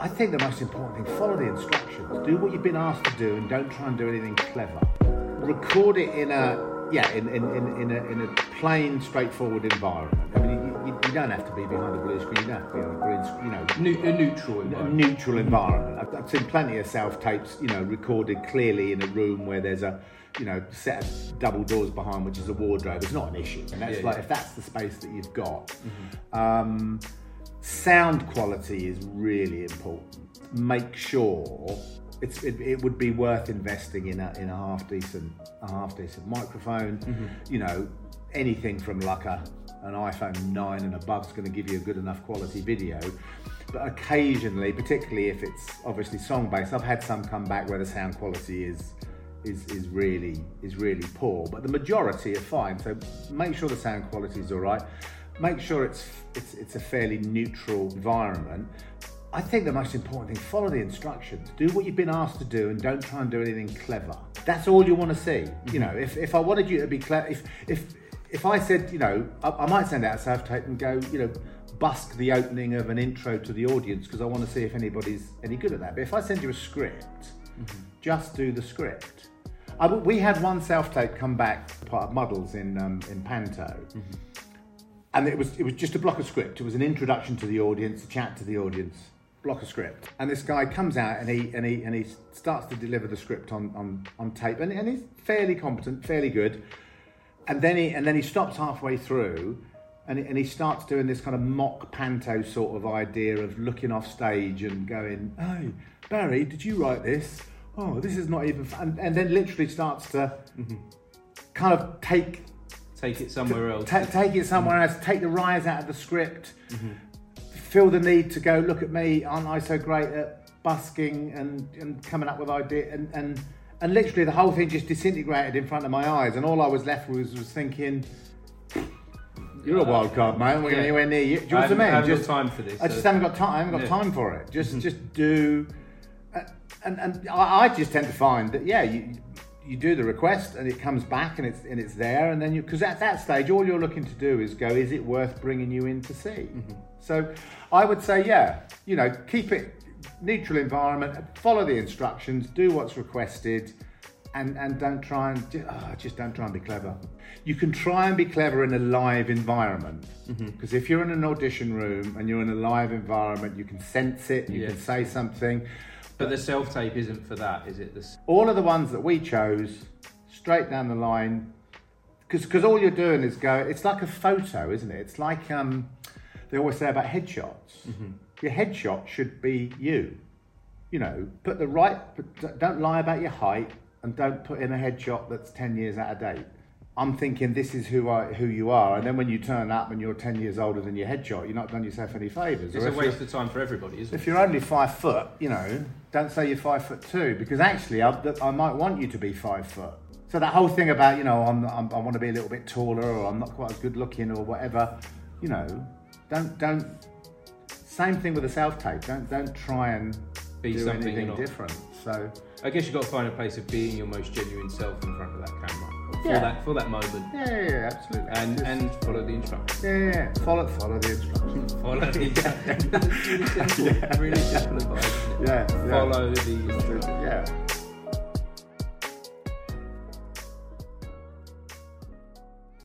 I think the most important thing, follow the instructions. Do what you've been asked to do and don't try and do anything clever. Record it in a, yeah, in, in, in, in, a, in a plain, straightforward environment. I mean, you, you, you don't have to be behind a blue screen, you don't have to be on a green screen, you know. Ne- a neutral A environment. neutral environment. I've, I've seen plenty of self tapes, you know, recorded clearly in a room where there's a, you know, set of double doors behind, which is a wardrobe. It's not an issue, and that's Yeah, like yeah. if that's the space that you've got. Um, sound quality is really important. Make sure it's it, it would be worth investing in a in a half decent a half decent microphone. Mm-hmm. You know, anything from like a an iPhone 9 and above is going to give you a good enough quality video. But occasionally, particularly if it's obviously song based, I've had some come back where the sound quality is is, is really is really poor. But the majority are fine. So make sure the sound quality is all right. Make sure it's it's it's a fairly neutral environment. I think the most important thing, follow the instructions. Do what you've been asked to do and don't try and do anything clever. That's all you want to see. You know, if, if I wanted you to be clever, if, if, if I said, you know, I, I might send out a self tape and go, you know, busk the opening of an intro to the audience because I want to see if anybody's any good at that. But if I send you a script, just do the script. I, we had one self tape come back, part of Muddles in, um, in Panto and it was it was just a block of script. It was an introduction to the audience, a chat to the audience, block of script. And this guy comes out and he and he and he starts to deliver the script on on, on tape, and, and he's fairly competent, fairly good. And then he and then he stops halfway through. And he, and he starts doing this kind of mock panto sort of idea of looking off stage and going, "Hey, Barry, did you write this? Oh, this is not even." Fun. And, and then literally starts to mm-hmm. kind of take Take it somewhere else. Ta- take it somewhere else. Take the rise out of the script. Feel the need to go. Look at me. Aren't I so great at busking and, and coming up with ideas? And, and and literally the whole thing just disintegrated in front of my eyes. And all I was left with was, was thinking, "You're a wild card, man. We're Yeah. anywhere near you." Do you know I what I haven't- mean? I Just- time for this, I just so- haven't got time. I haven't got Yeah. time for it. Just just do. uh, And and I, I just tend to find that yeah you. You do the request and it comes back and it's and it's there and then you because at that stage all you're looking to do is go is it worth bringing you in to see? Mm-hmm. So I would say yeah you know keep it neutral environment follow the instructions do what's requested and and don't try and just, ah, just don't try and be clever. You can try and be clever in a live environment. Mm-hmm. Because if you're in an audition room and you're in a live environment you can sense it you Yeah. can say something But the self tape isn't for that, is it? This all of the ones that we chose straight down the line because all you're doing is go it's like a photo isn't it? It's like um, they always say about headshots. Your headshot should be you. You know put the right don't lie about your height and don't put in a headshot that's 10 years out of date I'm thinking this is who I who you are, and then when you turn up and you're ten years older than your headshot, you're not done yourself any favours. it's a waste of time for everybody, isn't it? if you're only five foot, you know, don't say you're five foot two because actually I, I might want you to be five foot. So that whole thing about you know I'm, I'm, I want to be a little bit taller or I'm not quite as good looking or whatever, you know, don't don't. Same thing with the self tape. Don't don't try and Be do something anything different. So I guess you've got to find a place of being your most genuine self in front of that camera for Yeah. that for that moment, yeah, yeah, absolutely. and Just- and follow the instructions. yeah, follow follow the instructions. Follow the really simple, really simple advice. Yeah, yeah. Follow the instructions. Yeah.